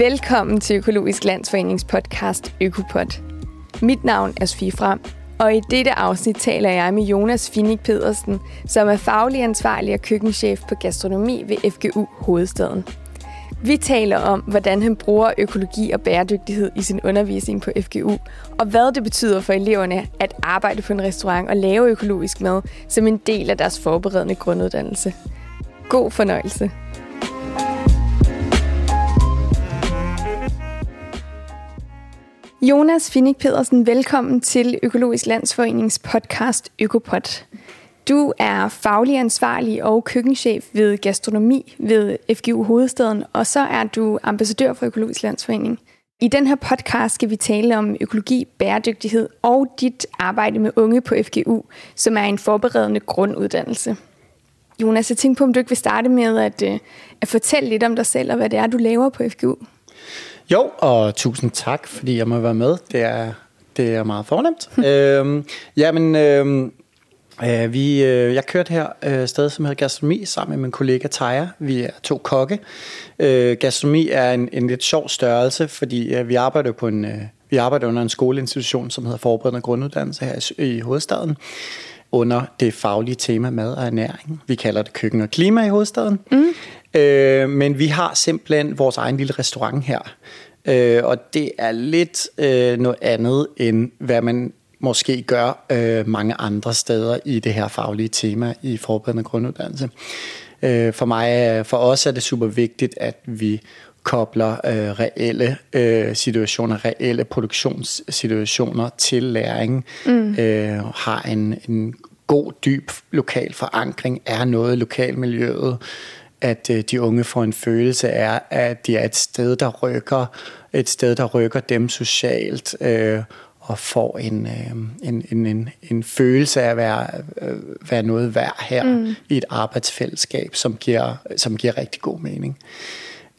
Velkommen til Økologisk Landsforenings podcast Økopod. Mit navn er Sofie Frem, og i dette afsnit taler jeg med Jonas Finik Pedersen, som er faglig ansvarlig og køkkenchef på gastronomi ved FGU Hovedstaden. Vi taler om, hvordan han bruger økologi og bæredygtighed i sin undervisning på FGU, og hvad det betyder for eleverne at arbejde på en restaurant og lave økologisk mad som en del af deres forberedende grunduddannelse. God fornøjelse. Jonas Finnik Pedersen, velkommen til Økologisk Landsforenings podcast Økopod. Du er faglig ansvarlig og køkkenchef ved gastronomi ved FGU Hovedstaden, og så er du ambassadør for Økologisk Landsforening. I den her podcast skal vi tale om økologi, bæredygtighed og dit arbejde med unge på FGU, som er en forberedende grunduddannelse. Jonas, jeg tænkte på, om du ikke vil starte med at, øh, at fortælle lidt om dig selv og hvad det er, du laver på FGU. Jo, og tusind tak, fordi jeg må være med. Det er, det er meget fornemt. øhm, jamen, øhm, øh, vi, øh, jeg kørte her øh, sted, som hedder gastronomi, sammen med min kollega Taja. Vi er to kokke. Øh, gastronomi er en, en lidt sjov størrelse, fordi øh, vi arbejder på en... Øh, vi arbejder under en skoleinstitution, som hedder Forberedende Grunduddannelse her i, i hovedstaden under det faglige tema mad og ernæring. Vi kalder det køkken og klima i hovedstaden. Mm. Øh, men vi har simpelthen vores egen lille restaurant her. Øh, og det er lidt øh, noget andet, end hvad man måske gør øh, mange andre steder i det her faglige tema i forberedende grunduddannelse. Øh, for mig, for os er det super vigtigt, at vi kobler øh, reelle øh, situationer, reelle produktionssituationer til læring, mm. øh, har en, en god, dyb lokal forankring, er noget i lokalmiljøet, at øh, de unge får en følelse af, at de er et sted, der rykker, et sted, der rykker dem socialt, øh, og får en, øh, en, en, en, en følelse af at være, øh, være noget værd her mm. i et arbejdsfællesskab, som giver, som giver rigtig god mening.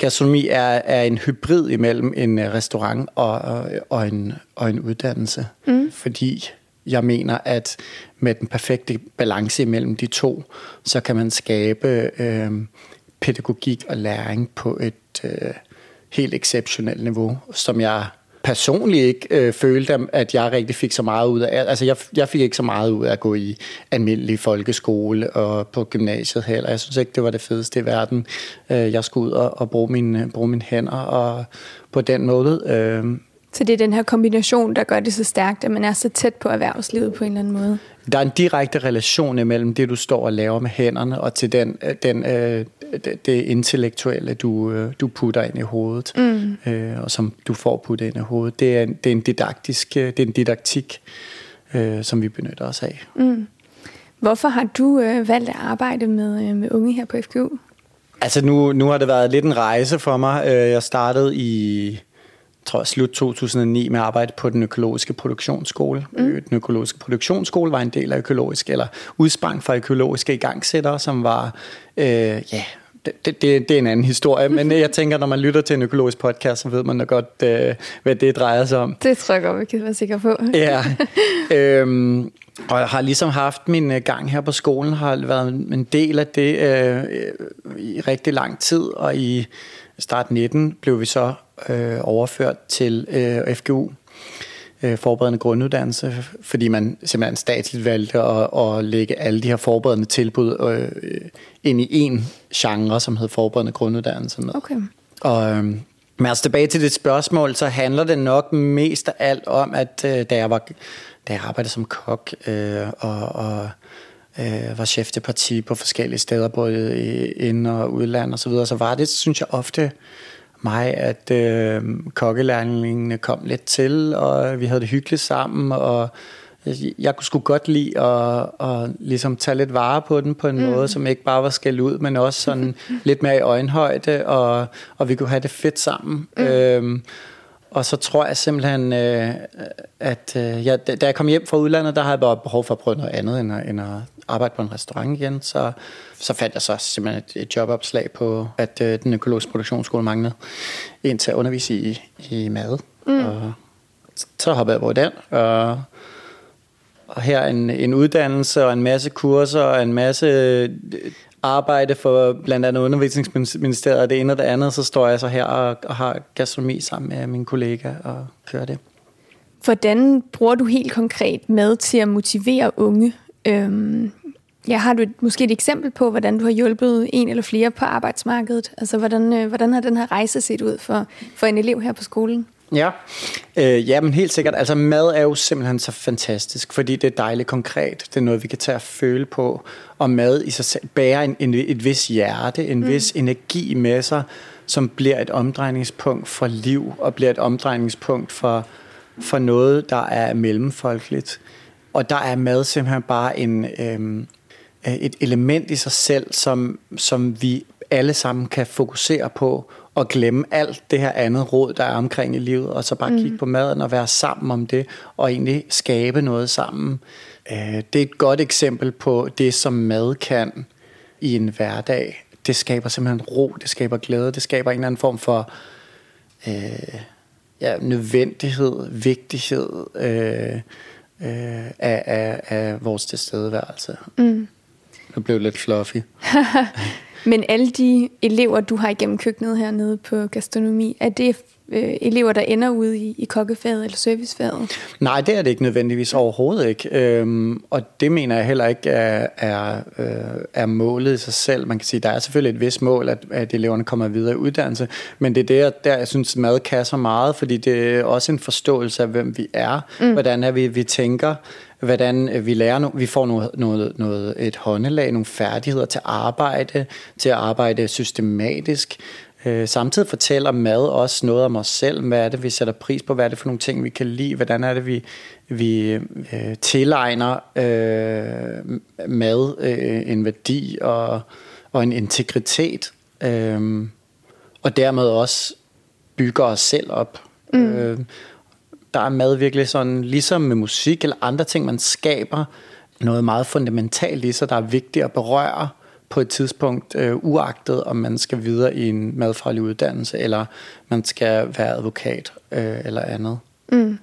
Gastronomi er, er en hybrid imellem en øh, restaurant og, og, og, en, og en uddannelse, mm. fordi jeg mener, at med den perfekte balance imellem de to, så kan man skabe øh, pædagogik og læring på et øh, helt exceptionelt niveau, som jeg personligt ikke øh, følte, at jeg rigtig fik så meget ud af. Altså, jeg, jeg fik ikke så meget ud af at gå i almindelig folkeskole og på gymnasiet heller. Jeg synes ikke, det var det fedeste i verden. Øh, jeg skulle ud og, og bruge, mine, øh, bruge mine hænder og på den måde. Øh, så det er den her kombination, der gør det så stærkt, at man er så tæt på erhvervslivet på en eller anden måde? Der er en direkte relation imellem det, du står og laver med hænderne, og til den, den, øh, det intellektuelle, du, øh, du putter ind i hovedet, mm. øh, og som du får puttet ind i hovedet. Det er en, det er en, didaktisk, det er en didaktik, øh, som vi benytter os af. Mm. Hvorfor har du øh, valgt at arbejde med, øh, med unge her på FGU? Altså nu, nu har det været lidt en rejse for mig. Øh, jeg startede i tror, slut 2009 med at arbejde på den økologiske produktionsskole. Mm. Den økologiske produktionsskole var en del af økologisk, eller udsprang fra økologiske igangsættere, som var, øh, ja, det, det, det er en anden historie, men jeg tænker, når man lytter til en økologisk podcast, så ved man da godt, øh, hvad det drejer sig om. Det tror jeg godt, vi kan være sikre på. ja, øhm, og jeg har ligesom haft min øh, gang her på skolen, har været en del af det øh, i rigtig lang tid, og i start 19 blev vi så øh, overført til øh, FGU, øh, forberedende grunduddannelse, fordi man simpelthen statsligt valgte at, at lægge alle de her forberedende tilbud øh, ind i en genre, som hed forberedende grunduddannelse. Okay. Og, øh, men altså tilbage til det spørgsmål, så handler det nok mest af alt om, at øh, da jeg var da jeg arbejdede som kok øh, og, og øh, var chef til parti på forskellige steder, både i ind- og udland og så videre, så var det, synes jeg, ofte mig, at øh, kokkelærlingene kom lidt til, og vi havde det hyggeligt sammen, og jeg kunne sgu godt lide at, at ligesom tage lidt vare på den på en mm. måde, som ikke bare var skæld ud, men også sådan lidt mere i øjenhøjde, og, og vi kunne have det fedt sammen. Mm. Øhm, og så tror jeg simpelthen, øh, at øh, jeg, da jeg kom hjem fra udlandet, der havde jeg bare behov for at prøve noget andet, end at, end at arbejde på en restaurant igen. Så, så fandt jeg så simpelthen et, et jobopslag på, at øh, den økologiske produktionsskole manglede en til at undervise i, i mad. Mm. Og så hoppede jeg på den, og, og her en, en uddannelse og en masse kurser og en masse arbejde for blandt andet undervisningsministeriet og det ene og det andet, så står jeg så her og, og har gastronomi sammen med min kollega og kører det. Hvordan bruger du helt konkret mad til at motivere unge? Øhm, ja, har du et, måske et eksempel på, hvordan du har hjulpet en eller flere på arbejdsmarkedet? Altså, hvordan, øh, hvordan har den her rejse set ud for, for en elev her på skolen? Ja, øh, ja, men helt sikkert. Altså mad er jo simpelthen så fantastisk, fordi det er dejligt konkret. Det er noget, vi kan tage at føle på. Og mad i sig selv bærer en, en, et vis hjerte, en mm. vis energi med sig, som bliver et omdrejningspunkt for liv, og bliver et omdrejningspunkt for, for noget, der er mellemfolkeligt. Og der er mad simpelthen bare en, øhm, et element i sig selv, som, som vi alle sammen kan fokusere på og glemme alt det her andet råd, der er omkring i livet, og så bare mm. kigge på maden og være sammen om det, og egentlig skabe noget sammen. Øh, det er et godt eksempel på det, som mad kan i en hverdag. Det skaber simpelthen ro, det skaber glæde, det skaber en eller anden form for øh, ja, nødvendighed, vigtighed øh, øh, af, af, af vores tilstedeværelse. Mm. Det blev lidt fluffy. Men alle de elever, du har igennem køkkenet hernede på gastronomi, er det øh, elever, der ender ude i, i kokkefaget eller servicefaget? Nej, det er det ikke nødvendigvis overhovedet ikke. Øhm, og det mener jeg heller ikke er, er, øh, er målet i sig selv. Man kan sige, der er selvfølgelig et vis mål, at, at eleverne kommer videre i uddannelse, men det er der, der jeg synes, mad kasser meget, fordi det er også en forståelse af, hvem vi er, mm. hvordan er vi, vi tænker, hvordan øh, vi lærer, vi får noget, noget, noget, et håndelag, nogle færdigheder til at arbejde, til at arbejde systematisk. Øh, samtidig fortæller mad også noget om os selv. Hvad er det, vi sætter pris på? Hvad er det for nogle ting, vi kan lide? Hvordan er det, vi, vi øh, tilegner øh, mad øh, en værdi og, og en integritet? Øh, og dermed også bygger os selv op. Mm. Øh, der er mad virkelig sådan, ligesom med musik eller andre ting, man skaber noget meget fundamentalt i sig, der er vigtigt at berøre på et tidspunkt, øh, uagtet om man skal videre i en madfaglig uddannelse, eller man skal være advokat øh, eller andet. Mm.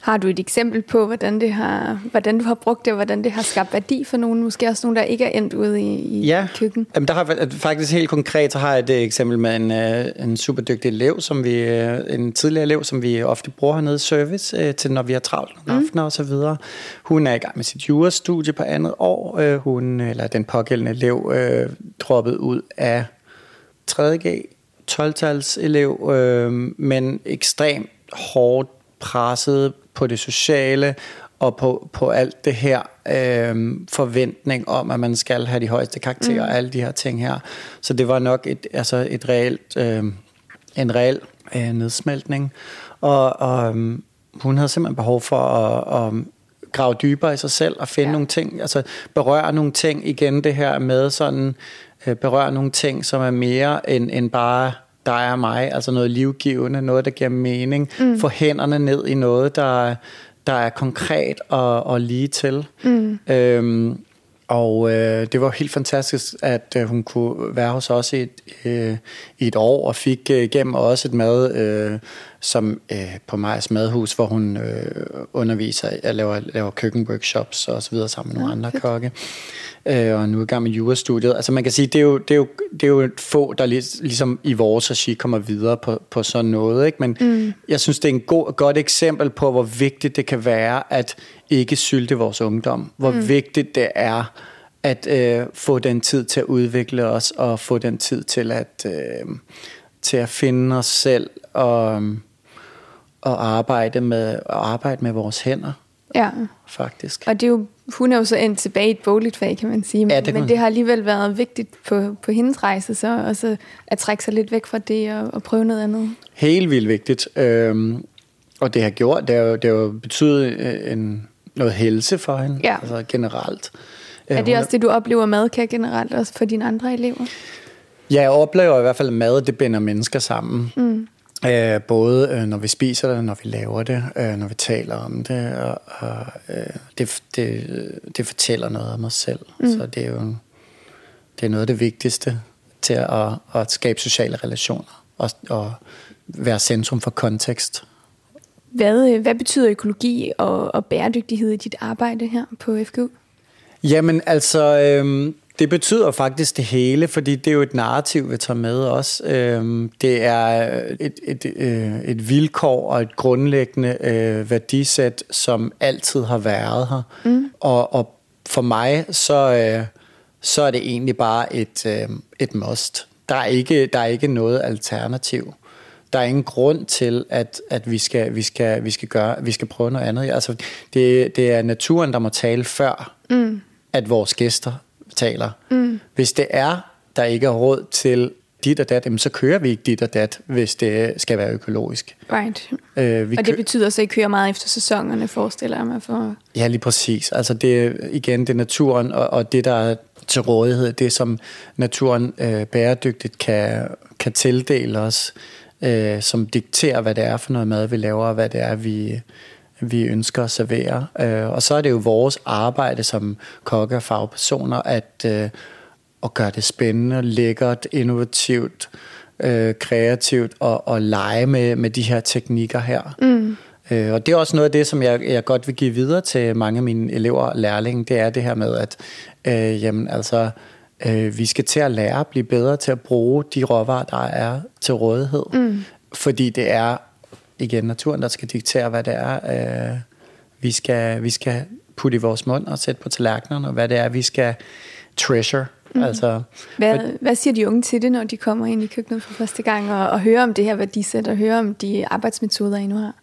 Har du et eksempel på, hvordan, det har, hvordan du har brugt det, og hvordan det har skabt værdi for nogen? Måske også nogen, der ikke er endt ude i, i ja. køkken? Jamen, der har faktisk helt konkret, så har jeg et eksempel med en, øh, en super dygtig elev, som vi, øh, en tidligere elev, som vi ofte bruger hernede i service, øh, til når vi har travlt nogle mm. aftener og så videre. Hun er i gang med sit jurastudie på andet år. Hun, eller den pågældende elev, øh, droppet ud af 3.G, 12-tals elev, øh, men ekstremt hårdt presset på det sociale og på, på alt det her øh, forventning om, at man skal have de højeste karakterer mm. og alle de her ting her. Så det var nok et, altså et reelt, øh, en reel øh, nedsmeltning. Og, og øh, hun havde simpelthen behov for at, at grave dybere i sig selv og finde ja. nogle ting, altså berøre nogle ting igen, det her med sådan, øh, berøre nogle ting, som er mere end, end bare dig og mig, altså noget livgivende, noget, der giver mening. Mm. Få hænderne ned i noget, der, der er konkret og, og lige til. Mm. Øhm, og øh, det var helt fantastisk, at øh, hun kunne være hos os i et, øh, i et år, og fik øh, gennem også et mad, øh, som øh, på Majs Madhus, hvor hun øh, underviser, jeg laver, laver køkkenworkshops og så videre sammen med nogle ja, andre kokke. Øh, og nu er i gang med jurastudiet. Altså man kan sige, det er jo, det er jo, det er jo et få, der ligesom i vores regi kommer videre på, på sådan noget. Ikke? Men mm. jeg synes, det er en god, godt eksempel på, hvor vigtigt det kan være, at ikke sylte vores ungdom. Hvor mm. vigtigt det er, at øh, få den tid til at udvikle os, og få den tid til at, øh, til at finde os selv, og, og arbejde, med, og arbejde med vores hænder. Ja. Faktisk. Og det er jo, hun er jo så endt tilbage i et bogligt fag, kan man sige. Men, ja, det, men det har alligevel været vigtigt på, på hendes rejse, så også at trække sig lidt væk fra det og, og prøve noget andet. Helt vildt vigtigt. Øhm, og det har gjort, det har, det har betydet øh, en, noget helse for hende, ja. altså generelt. Er det også det, du oplever madkær generelt, også for dine andre elever? Ja, jeg oplever i hvert fald, at mad det binder mennesker sammen. Mm. Øh, både øh, når vi spiser det, når vi laver det, øh, når vi taler om det, og, og øh, det, det, det fortæller noget om os selv. Mm. Så det er jo det er noget af det vigtigste til at, at skabe sociale relationer og, og være centrum for kontekst. Hvad, øh, hvad betyder økologi og, og bæredygtighed i dit arbejde her på FGU? Jamen altså, øh, Det betyder faktisk det hele, fordi det er jo et narrativ, vi tager med os. Øhm, det er et, et, et, øh, et vilkår og et grundlæggende øh, værdisæt, som altid har været her. Mm. Og, og for mig, så, øh, så er det egentlig bare et, øh, et must. Der er, ikke, der er ikke noget alternativ. Der er ingen grund til, at, at vi, skal, vi, skal, vi, skal gøre, vi skal prøve noget andet. Altså, det, det er naturen, der må tale før, mm. at vores gæster taler. Mm. Hvis det er, der ikke er råd til dit og dat, jamen, så kører vi ikke dit og dat, hvis det skal være økologisk. Right. Øh, vi og det betyder så, at I kører meget efter sæsonerne, forestiller jeg mig? For... Ja, lige præcis. Altså det, igen, det er naturen, og, og det, der er til rådighed, det som naturen øh, bæredygtigt kan, kan tildele os, øh, som dikterer, hvad det er for noget mad, vi laver, og hvad det er, vi, vi ønsker at servere. Øh, og så er det jo vores arbejde som kokke og fagpersoner, at, øh, at gøre det spændende, lækkert, innovativt, øh, kreativt og, og lege med, med de her teknikker her. Mm. Øh, og det er også noget af det, som jeg, jeg godt vil give videre til mange af mine elever og lærlinge, det er det her med, at øh, jamen, altså, øh, vi skal til at lære at blive bedre til at bruge de råvarer, der er til rådighed. Mm. Fordi det er, igen, naturen, der skal diktere, hvad det er, øh, vi, skal, vi skal putte i vores mund og sætte på tallerkenerne, og hvad det er, vi skal treasure. Mm. Altså, hvad, for, hvad siger de unge til det, når de kommer ind i køkkenet for første gang, og, og hører om det her værdisæt, og hører om de arbejdsmetoder, I nu har?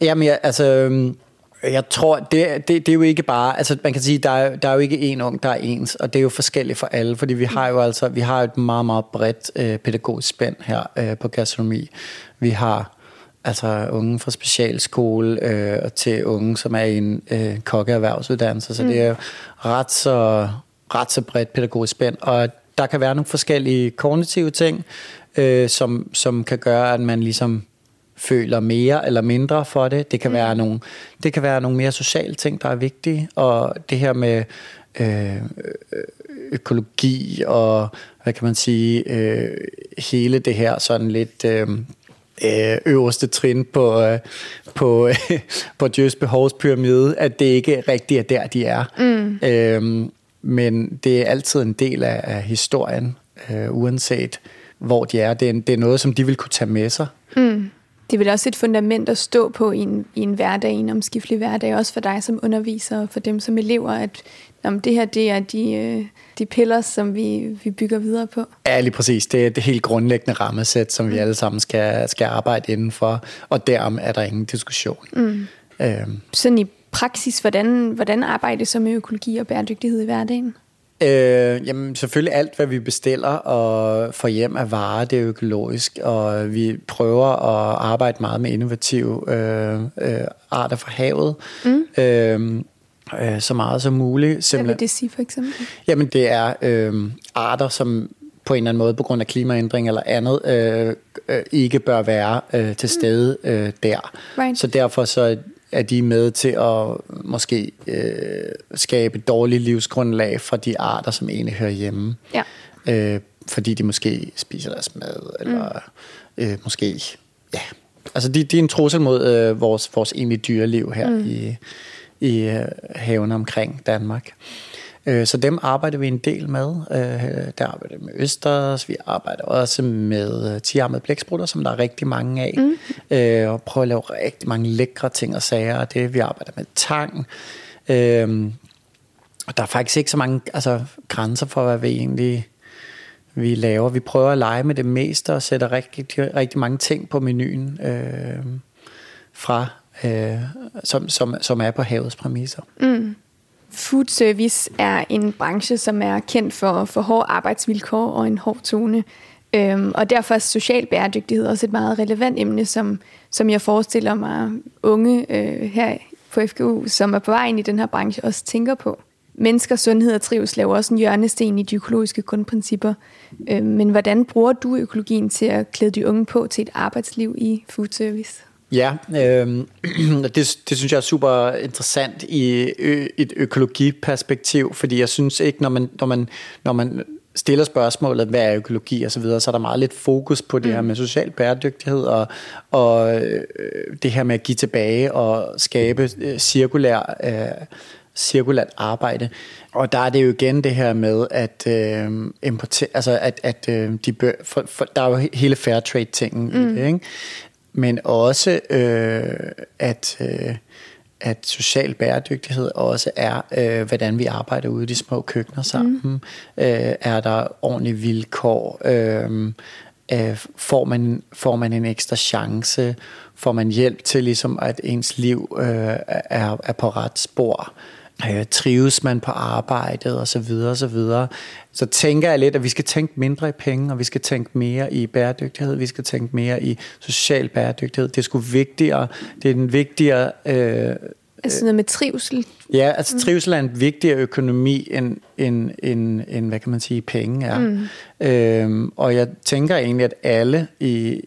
Jamen, jeg, altså, øhm, jeg tror, det, det, det er jo ikke bare, altså man kan sige, der er, der er jo ikke en ung, der er ens, og det er jo forskelligt for alle, fordi vi har jo altså, vi har et meget, meget bredt øh, pædagogisk spænd her øh, på gastronomi. Vi har altså unge fra specialskole øh, til unge, som er i en øh, kokkeerhvervsuddannelse, så mm. det er ret så, ret så bredt pædagogisk spænd, og der kan være nogle forskellige kognitive ting, øh, som, som kan gøre, at man ligesom føler mere eller mindre for det. Det kan, mm. være, nogle, det kan være nogle mere sociale ting, der er vigtige, og det her med øh, økologi og, hvad kan man sige, øh, hele det her sådan lidt... Øh, øh øverste trin på, øh, på, øh, på Djøs behovspyramide, at det ikke rigtigt er der, de er. Mm. Øhm, men det er altid en del af, af historien, øh, uanset hvor de er. Det er, det er noget, som de vil kunne tage med sig. Mm det er vel også et fundament at stå på i en, i en hverdag, en omskiftelig hverdag, også for dig som underviser og for dem som elever, at jamen, det her det er de, øh, de piller, som vi, vi bygger videre på. Ja, lige præcis. Det er det helt grundlæggende rammesæt, som vi mm. alle sammen skal, skal arbejde indenfor, og derom er der ingen diskussion. Mm. Øhm. Sådan i praksis, hvordan, hvordan arbejder så med økologi og bæredygtighed i hverdagen? Øh, jamen selvfølgelig alt, hvad vi bestiller og får hjem af varer, det er økologisk, og vi prøver at arbejde meget med innovative øh, øh, arter fra havet. Mm. Øh, øh, så meget som muligt. Simpelthen. Hvad vil det sige for eksempel? Jamen det er øh, arter, som på en eller anden måde på grund af klimaændring eller andet, øh, øh, ikke bør være øh, til stede øh, der. Right. Så derfor så er de med til at måske øh, skabe et dårligt livsgrundlag for de arter, som egentlig hører hjemme. Ja. Øh, fordi de måske spiser deres mad, eller mm. øh, måske, ja. Altså, de, de er en trussel mod øh, vores, vores egentlige dyreliv her mm. i, i øh, haven omkring Danmark. Øh, så dem arbejder vi en del med. Øh, der arbejder vi med østers, vi arbejder også med øh, tiarmede blæksprutter, som der er rigtig mange af. Mm. Og prøver at lave rigtig mange lækre ting og sager. Det vi arbejder med tang. Og der er faktisk ikke så mange altså, grænser for, hvad vi egentlig vi laver. Vi prøver at lege med det meste og sætter rigtig, rigtig mange ting på menuen øh, fra, øh, som, som, som er på havets præmisser. Mm. Food service er en branche, som er kendt for, for hårde arbejdsvilkår og en hård tone. Øhm, og derfor er social bæredygtighed også et meget relevant emne, som, som jeg forestiller mig unge øh, her på FGU, som er på vej ind i den her branche, også tænker på. Menneskers sundhed og trivsel er jo også en hjørnesten i de økologiske grundprincipper. Øh, men hvordan bruger du økologien til at klæde de unge på til et arbejdsliv i food service? Ja, øh, det, det synes jeg er super interessant i ø, et økologiperspektiv, fordi jeg synes ikke, når man, når man, når man stiller spørgsmålet, hvad er økologi og så videre, så er der meget lidt fokus på det mm. her med social bæredygtighed og, og øh, det her med at give tilbage og skabe øh, cirkulær øh, cirkulært arbejde. Og der er det jo igen det her med, at øh, importere, altså at, at øh, de bør, for, for, der er jo hele fair trade tingen mm. i det, ikke? Men også øh, at øh, at social bæredygtighed også er, øh, hvordan vi arbejder ude i de små køkkener sammen. Mm. Øh, er der ordentlige vilkår? Øh, øh, får, man, får man en ekstra chance? Får man hjælp til, ligesom, at ens liv øh, er, er på ret spor? Øh, øh, trives man på arbejdet og så videre og så videre. Så tænker jeg lidt, at vi skal tænke mindre i penge, og vi skal tænke mere i bæredygtighed, vi skal tænke mere i social bæredygtighed. Det er sgu vigtigere, det er en vigtigere øh, Altså noget med trivsel? Ja, altså mm. trivsel er en vigtigere økonomi end, end, end, end hvad kan man sige, penge er. Mm. Øhm, og jeg tænker egentlig, at alle i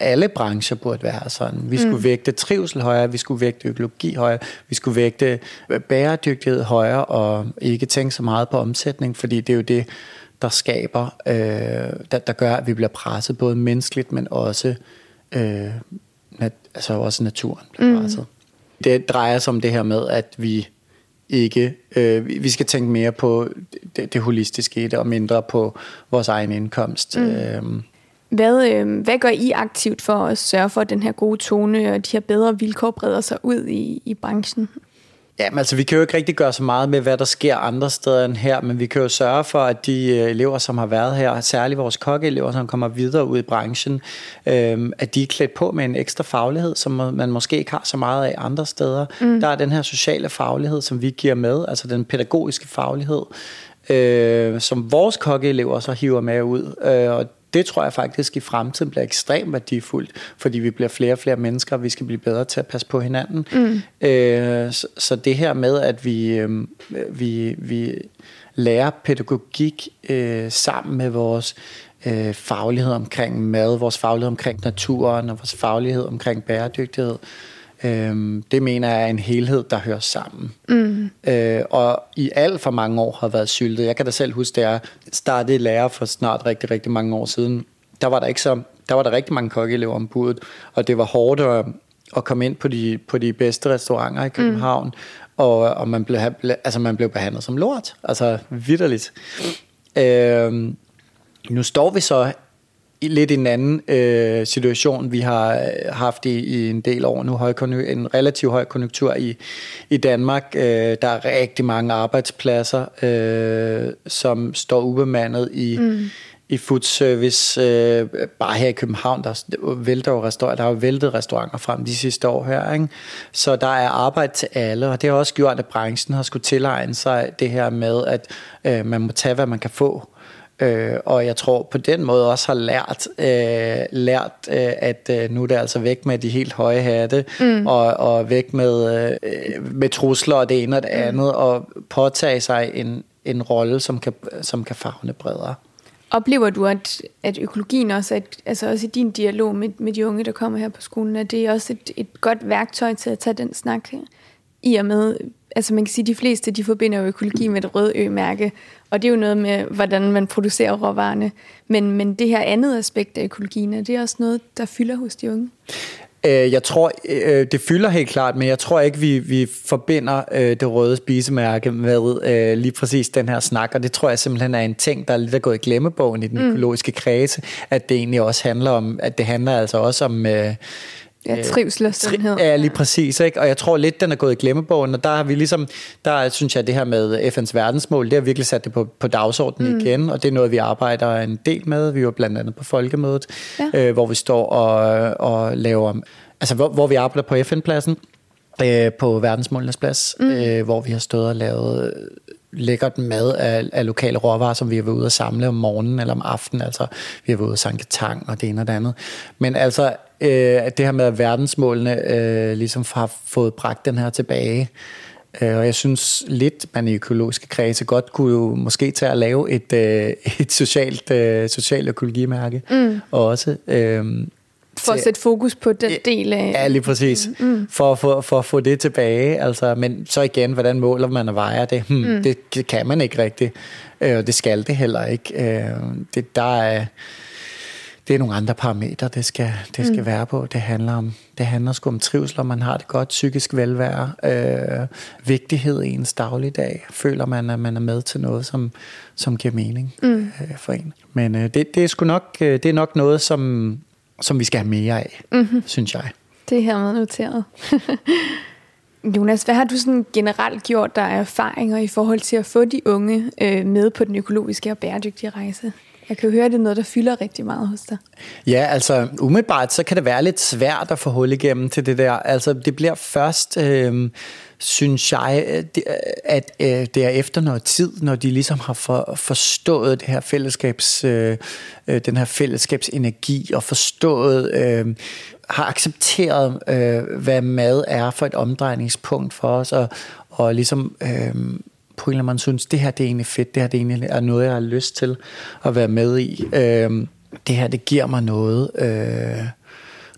alle brancher burde være sådan. Vi skulle mm. vægte trivsel højere, vi skulle vægte økologi højere, vi skulle vægte bæredygtighed højere, og ikke tænke så meget på omsætning, fordi det er jo det, der skaber, øh, der, der gør, at vi bliver presset, både menneskeligt, men også, øh, nat, altså også naturen bliver presset. Det drejer sig om det her med, at vi ikke, øh, vi skal tænke mere på det, det holistiske i det, og mindre på vores egen indkomst. Mm. Øhm. Hvad, øh, hvad gør I aktivt for at sørge for, at den her gode tone og de her bedre vilkår breder sig ud i, i branchen? Ja, men altså vi kan jo ikke rigtig gøre så meget med, hvad der sker andre steder end her, men vi kan jo sørge for, at de øh, elever, som har været her, særligt vores kokkeelever, som kommer videre ud i branchen, øh, at de er klædt på med en ekstra faglighed, som man måske ikke har så meget af andre steder. Mm. Der er den her sociale faglighed, som vi giver med, altså den pædagogiske faglighed, øh, som vores kokkeelever så hiver med ud, øh, og det tror jeg faktisk i fremtiden bliver ekstremt værdifuldt, fordi vi bliver flere og flere mennesker, og vi skal blive bedre til at passe på hinanden. Mm. Øh, så, så det her med, at vi, øh, vi, vi lærer pædagogik øh, sammen med vores øh, faglighed omkring mad, vores faglighed omkring naturen og vores faglighed omkring bæredygtighed, Øhm, det mener jeg er en helhed, der hører sammen. Mm. Øh, og i alt for mange år har været syltet. Jeg kan da selv huske, da jeg startede lærer for snart rigtig, rigtig mange år siden, der var der ikke så, der var der rigtig mange kokkeelever ombud, og det var hårdt at, at komme ind på de, på de bedste restauranter i København, mm. og, og man, blev, altså man blev behandlet som lort, altså vidderligt. Øhm, nu står vi så lidt en anden øh, situation. Vi har øh, haft i, i en del år nu en relativt høj konjunktur i, i Danmark. Øh, der er rigtig mange arbejdspladser, øh, som står ubemandet i, mm. i food service. Øh, bare her i København, der vælter jo restauranter, der har jo væltet restauranter frem de sidste år her. Ikke? Så der er arbejde til alle, og det har også gjort, at branchen har skulle tilegne sig det her med, at øh, man må tage, hvad man kan få. Øh, og jeg tror på den måde også har lært, øh, lært øh, at øh, nu er det altså væk med de helt høje hatte, mm. og, og væk med, øh, med trusler og det ene og det mm. andet, og påtage sig en, en rolle, som kan, som kan fagne bredere. Oplever du, at, at økologien også, at, altså også i din dialog med, med de unge, der kommer her på skolen, at det er også et, et godt værktøj til at tage den snak i og med, altså man kan sige, at de fleste de forbinder jo økologi med et rød ø-mærke, og det er jo noget med, hvordan man producerer råvarerne. Men, men det her andet aspekt af økologien, er det også noget, der fylder hos de unge? Øh, jeg tror, øh, det fylder helt klart, men jeg tror ikke, vi, vi forbinder øh, det røde spisemærke med lige præcis den her snak, og det tror jeg simpelthen er en ting, der er lidt er gået i glemmebogen i den mm. økologiske kredse, at det egentlig også handler om, at det handler altså også om Ja, øh, trivsel og sundhed. Ja, lige præcis. Ikke? Og jeg tror lidt, den er gået i glemmebogen, og der har vi ligesom, der synes jeg, det her med FN's verdensmål, det har virkelig sat det på, på dagsordenen mm. igen, og det er noget, vi arbejder en del med. Vi var blandt andet på Folkemødet, ja. øh, hvor vi står og, og laver, altså hvor, hvor vi arbejder på FN-pladsen, øh, på verdensmålenes plads, mm. øh, hvor vi har stået og lavet lækkert mad af, af lokale råvarer, som vi har været ude at samle om morgenen eller om aftenen. Altså, vi har været ude at sanke tang og det ene og det andet. Men altså, øh, det her med, at verdensmålene øh, ligesom har fået bragt den her tilbage. Øh, og jeg synes lidt, man i økologiske kredse godt kunne jo måske tage at lave et, øh, et socialt, øh, socialt økologimærke mm. også. Øh, for at sætte fokus på den del af... Ja, lige præcis. Mm. mm. For, for, for at få det tilbage. Altså, men så igen, hvordan måler man og vejer det? Hmm, mm. det? Det kan man ikke rigtigt. Øh, og det skal det heller ikke. Øh, det, der er det er nogle andre parametre, det skal, det skal mm. være på. Det handler om det handler sgu om trivsel, om man har det godt, psykisk velvære, øh, vigtighed i ens dagligdag. Føler man, at man er med til noget, som, som giver mening mm. øh, for en. Men øh, det, det, er sgu nok, øh, det er nok noget, som, som vi skal have mere af, mm-hmm. synes jeg. Det er hermed noteret. Jonas, hvad har du sådan generelt gjort der erfaringer i forhold til at få de unge øh, med på den økologiske og bæredygtige rejse? Jeg kan jo høre, at det er noget, der fylder rigtig meget hos dig. Ja, altså umiddelbart, så kan det være lidt svært at få hul igennem til det der. Altså det bliver først, øh, synes jeg, øh, øh, at øh, det er efter noget tid, når de ligesom har for, forstået det her fællesskabs, øh, øh, den her fællesskabsenergi og forstået... Øh, har accepteret, øh, hvad mad er for et omdrejningspunkt for os, og, og ligesom øh, på en eller anden måde synes, det her det er egentlig fedt, det her det egentlig er noget, jeg har lyst til at være med i. Øh, det her, det giver mig noget. Øh,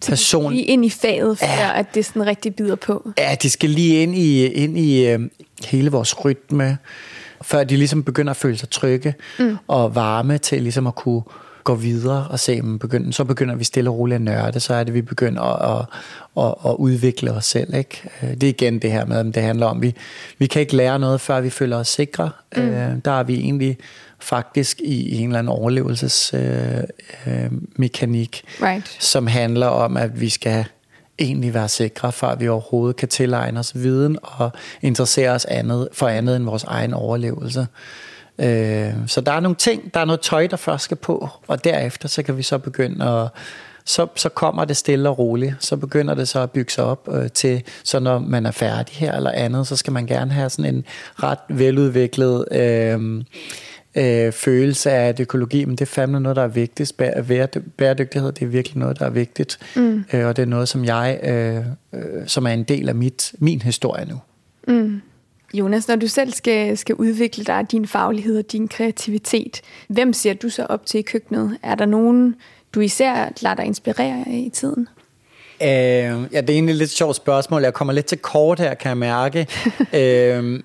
person... Lige ind i faget, for ja, at det sådan rigtig bider på. Ja, de skal lige ind i, ind i øh, hele vores rytme, før de ligesom begynder at føle sig trygge mm. og varme til ligesom at kunne gå videre og se, om begynder, så begynder vi stille og roligt at nørde, så er det, vi begynder at, at, at, at udvikle os selv. Ikke? Øh, det er igen det her med, at det handler om, vi, vi kan ikke lære noget, før vi føler os sikre. Mm. Øh, der er vi egentlig faktisk i en eller anden overlevelsesmekanik, øh, øh, right. som handler om, at vi skal egentlig være sikre, før vi overhovedet kan tilegne os viden og interessere os andet, for andet end vores egen overlevelse. Øh, så der er nogle ting, der er noget tøj, der først skal på, og derefter så kan vi så begynde at så, så kommer det stille og roligt. Så begynder det så at bygge sig op øh, til, så når man er færdig her eller andet, så skal man gerne have sådan en ret veludviklet øh, øh, følelse af, at økologi, men det er fandme noget, der er vigtigt. Bæredygtighed, det er virkelig noget, der er vigtigt. Mm. Øh, og det er noget, som jeg, øh, øh, som er en del af mit, min historie nu. Mm. Jonas, når du selv skal, skal udvikle dig, din faglighed og din kreativitet, hvem ser du så op til i køkkenet? Er der nogen, du især lader dig inspirere i tiden? Øh, ja, det er egentlig et lidt sjovt spørgsmål. Jeg kommer lidt til kort her, kan jeg mærke. øh,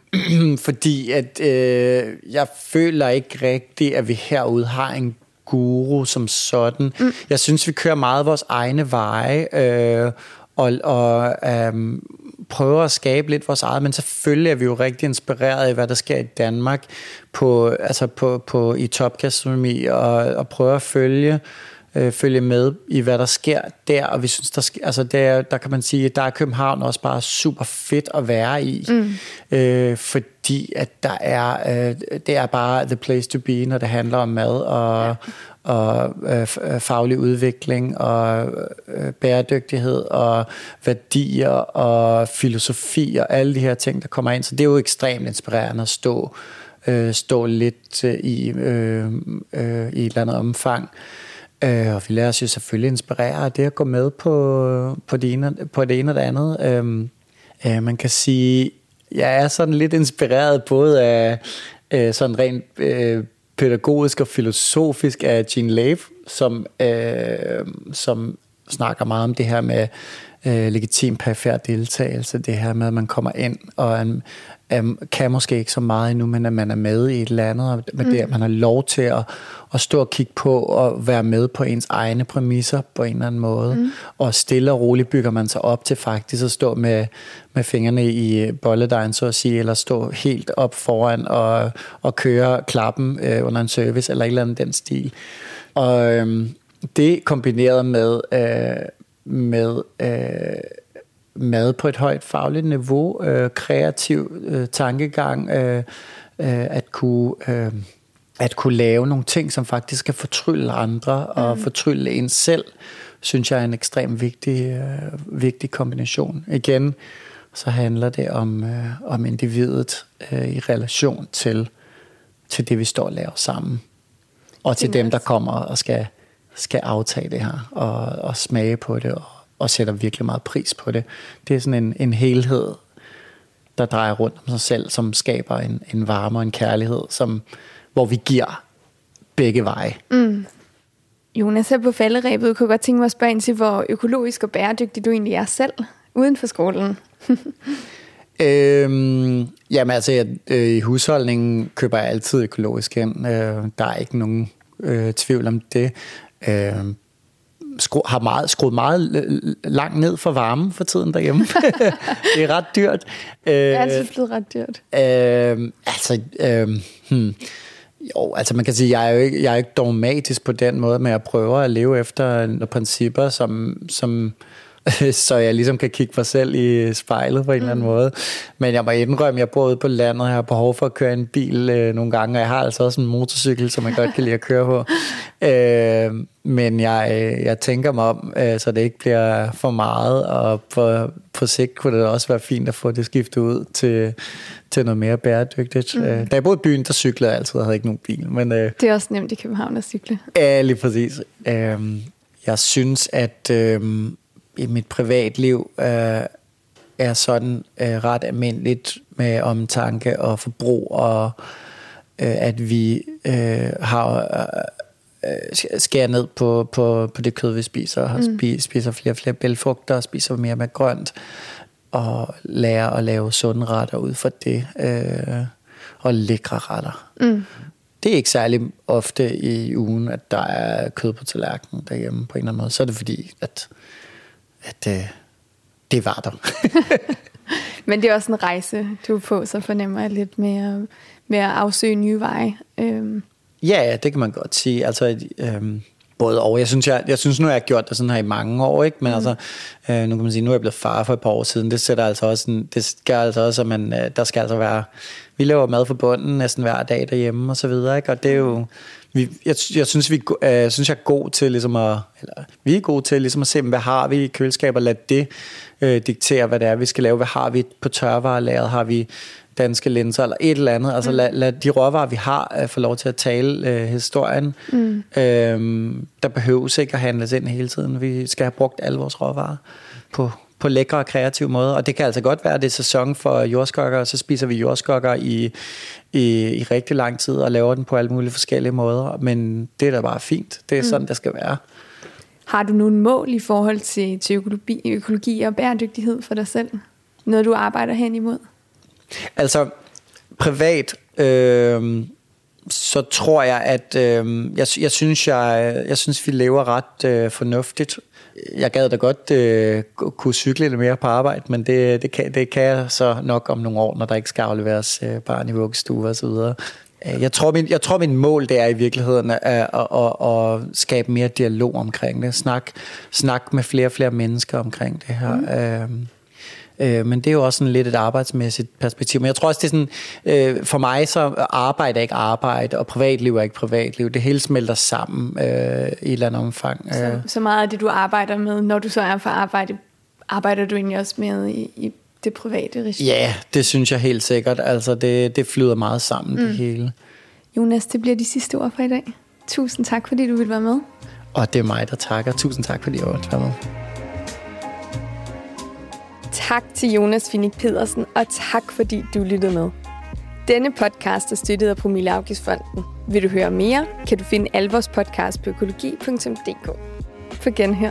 fordi at øh, jeg føler ikke rigtigt, at vi herude har en guru som sådan. Mm. Jeg synes, vi kører meget vores egne veje. Øh, og, og øhm, prøver at skabe lidt vores eget, men selvfølgelig er vi jo rigtig inspireret af, hvad der sker i Danmark på, altså på, på, i topgastronomi, og, og prøver at følge øh, følge med i, hvad der sker der, og vi synes, der, sker, altså der, der kan man sige, der er København også bare super fedt at være i, mm. øh, fordi at der er, øh, det er bare the place to be, når det handler om mad og, ja og øh, øh, faglig udvikling og øh, bæredygtighed og værdier og filosofi og alle de her ting, der kommer ind. Så det er jo ekstremt inspirerende at stå, øh, stå lidt øh, i, øh, øh, i et eller andet omfang. Øh, og vi lader os jo selvfølgelig inspirere af det at gå med på, på, det, ene, på det ene og det andet. Øh, øh, man kan sige, jeg er sådan lidt inspireret både af øh, sådan rent øh, pædagogisk og filosofisk af Jean Lave, som, øh, som snakker meget om det her med øh, legitim perifær deltagelse, det her med, at man kommer ind og en, um, kan måske ikke så meget endnu, men at man er med i et eller andet, og med mm. det, at man har lov til at, at stå og kigge på og være med på ens egne præmisser på en eller anden måde. Mm. Og stille og roligt bygger man sig op til faktisk at stå med, med fingrene i bolledejen, så at sige, eller stå helt op foran og, og køre klappen øh, under en service, eller et eller andet den stil. Og øhm, det kombineret med, øh, med øh, mad på et højt fagligt niveau, øh, kreativ øh, tankegang, øh, øh, at kunne... Øh, at kunne lave nogle ting, som faktisk kan fortrylle andre og mm. fortrylle en selv, synes jeg er en ekstremt vigtig, øh, vigtig kombination. Igen, så handler det om, øh, om individet øh, i relation til, til det, vi står og laver sammen. Og til dem, der kommer og skal, skal aftage det her og, og smage på det og, og sætter virkelig meget pris på det. Det er sådan en, en helhed, der drejer rundt om sig selv, som skaber en, en varme og en kærlighed, som, hvor vi giver begge veje. Mm. Jonas, her på falderæbet kunne jeg godt tænke mig at spørge ind til, hvor økologisk og bæredygtig du egentlig er selv, uden for skolen. øhm, jamen altså, jeg, øh, i husholdningen køber jeg altid økologisk ind. Øh, der er ikke nogen øh, tvivl om det. Øh, skru, har meget, skruet meget langt ned for varmen for tiden derhjemme. det er ret dyrt. Det er altid blevet ret dyrt. Øh, altså, øh, hmm. Jo, altså man kan sige, jeg er jo ikke, jeg er ikke dogmatisk på den måde, men jeg prøver at leve efter nogle principper, som, som så jeg ligesom kan kigge mig selv i spejlet på en mm. eller anden mm. måde. Men jeg må indrømme, at jeg bor ude på landet, jeg har behov for at køre en bil øh, nogle gange, og jeg har altså også en motorcykel, som jeg godt kan lide at køre på. Øh, men jeg, øh, jeg tænker mig om, øh, så det ikke bliver for meget, og på, på sigt kunne det også være fint at få det skiftet ud til, til noget mere bæredygtigt. Mm. Øh, da jeg boede i byen, der cyklede jeg altid, og havde ikke nogen bil. Men, øh, det er også nemt i København at cykle. Ja, lige præcis. Øh, jeg synes, at øh, i mit privatliv øh, er sådan øh, ret almindeligt med omtanke og forbrug, og øh, at vi øh, har øh, skærer ned på, på, på det kød, vi spiser, og mm. spiser flere og flere bælfrugter, spiser mere med grønt, og lærer at lave sunde retter ud for det, øh, og lækre retter. Mm. Det er ikke særlig ofte i ugen, at der er kød på tallerkenen derhjemme på en eller anden måde. Så er det fordi, at at øh, det var der. Men det er også en rejse, du er på, så fornemmer jeg lidt mere med at afsøge nye veje. Øhm. Ja, ja, det kan man godt sige. Altså, øhm, både og. Jeg synes, jeg, jeg synes nu, jeg har gjort det sådan her i mange år, ikke? men mm. altså, øh, nu kan man sige, nu er jeg blevet far for et par år siden. Det sætter altså også, en, det skal altså også, at man, øh, der skal altså være, vi laver mad for bunden næsten hver dag derhjemme og så videre, ikke? og det er jo, vi, jeg, jeg synes, vi øh, synes, jeg er god til ligesom at, eller, vi er gode til ligesom at se, hvad har vi i køleskab, og lade det øh, diktere, hvad det er, vi skal lave. Hvad har vi på tørvarelageret? Har vi danske linser, eller et eller andet. Altså mm. lad, lad de råvarer, vi har, uh, få lov til at tale uh, historien. Mm. Øhm, der behøves ikke at handles ind hele tiden. Vi skal have brugt alle vores råvarer på, på lækre og kreative måder. Og det kan altså godt være, at det er sæson for jordskokker, og så spiser vi jordskokker i, i, i rigtig lang tid og laver den på alle mulige forskellige måder. Men det er da bare fint. Det er mm. sådan, det skal være. Har du nogle mål i forhold til, til økologi, økologi og bæredygtighed for dig selv? Noget, du arbejder hen imod? Altså, privat, øh, så tror jeg, at øh, jeg, jeg, synes, jeg, jeg synes, vi lever ret øh, fornuftigt. Jeg gad da godt øh, kunne cykle lidt mere på arbejde, men det, det, kan, det kan jeg så nok om nogle år, når der ikke skal afleveres øh, barn i vuggestue og så videre. Øh, jeg tror, min, jeg tror, min mål det er i virkeligheden at, at, at, at skabe mere dialog omkring det. Snak, snak med flere og flere mennesker omkring det her. Mm. Øh, Øh, men det er jo også sådan lidt et arbejdsmæssigt perspektiv. Men jeg tror også, det er sådan, øh, for mig så arbejde er ikke arbejde, og privatliv er ikke privatliv. Det hele smelter sammen øh, i et eller andet omfang. Så, øh. så meget af det, du arbejder med, når du så er for arbejde, arbejder du egentlig også med i, i det private regi? Ja, det synes jeg helt sikkert. Altså, det, det flyder meget sammen, mm. det hele. Jonas, det bliver de sidste ord for i dag. Tusind tak, fordi du ville være med. Og det er mig, der takker. Tusind tak, fordi jeg var med. Tak til Jonas Finik Pedersen, og tak fordi du lyttede med. Denne podcast er støttet af Promille Afgiftsfonden. Vil du høre mere, kan du finde al vores podcast på økologi.dk. For genhør.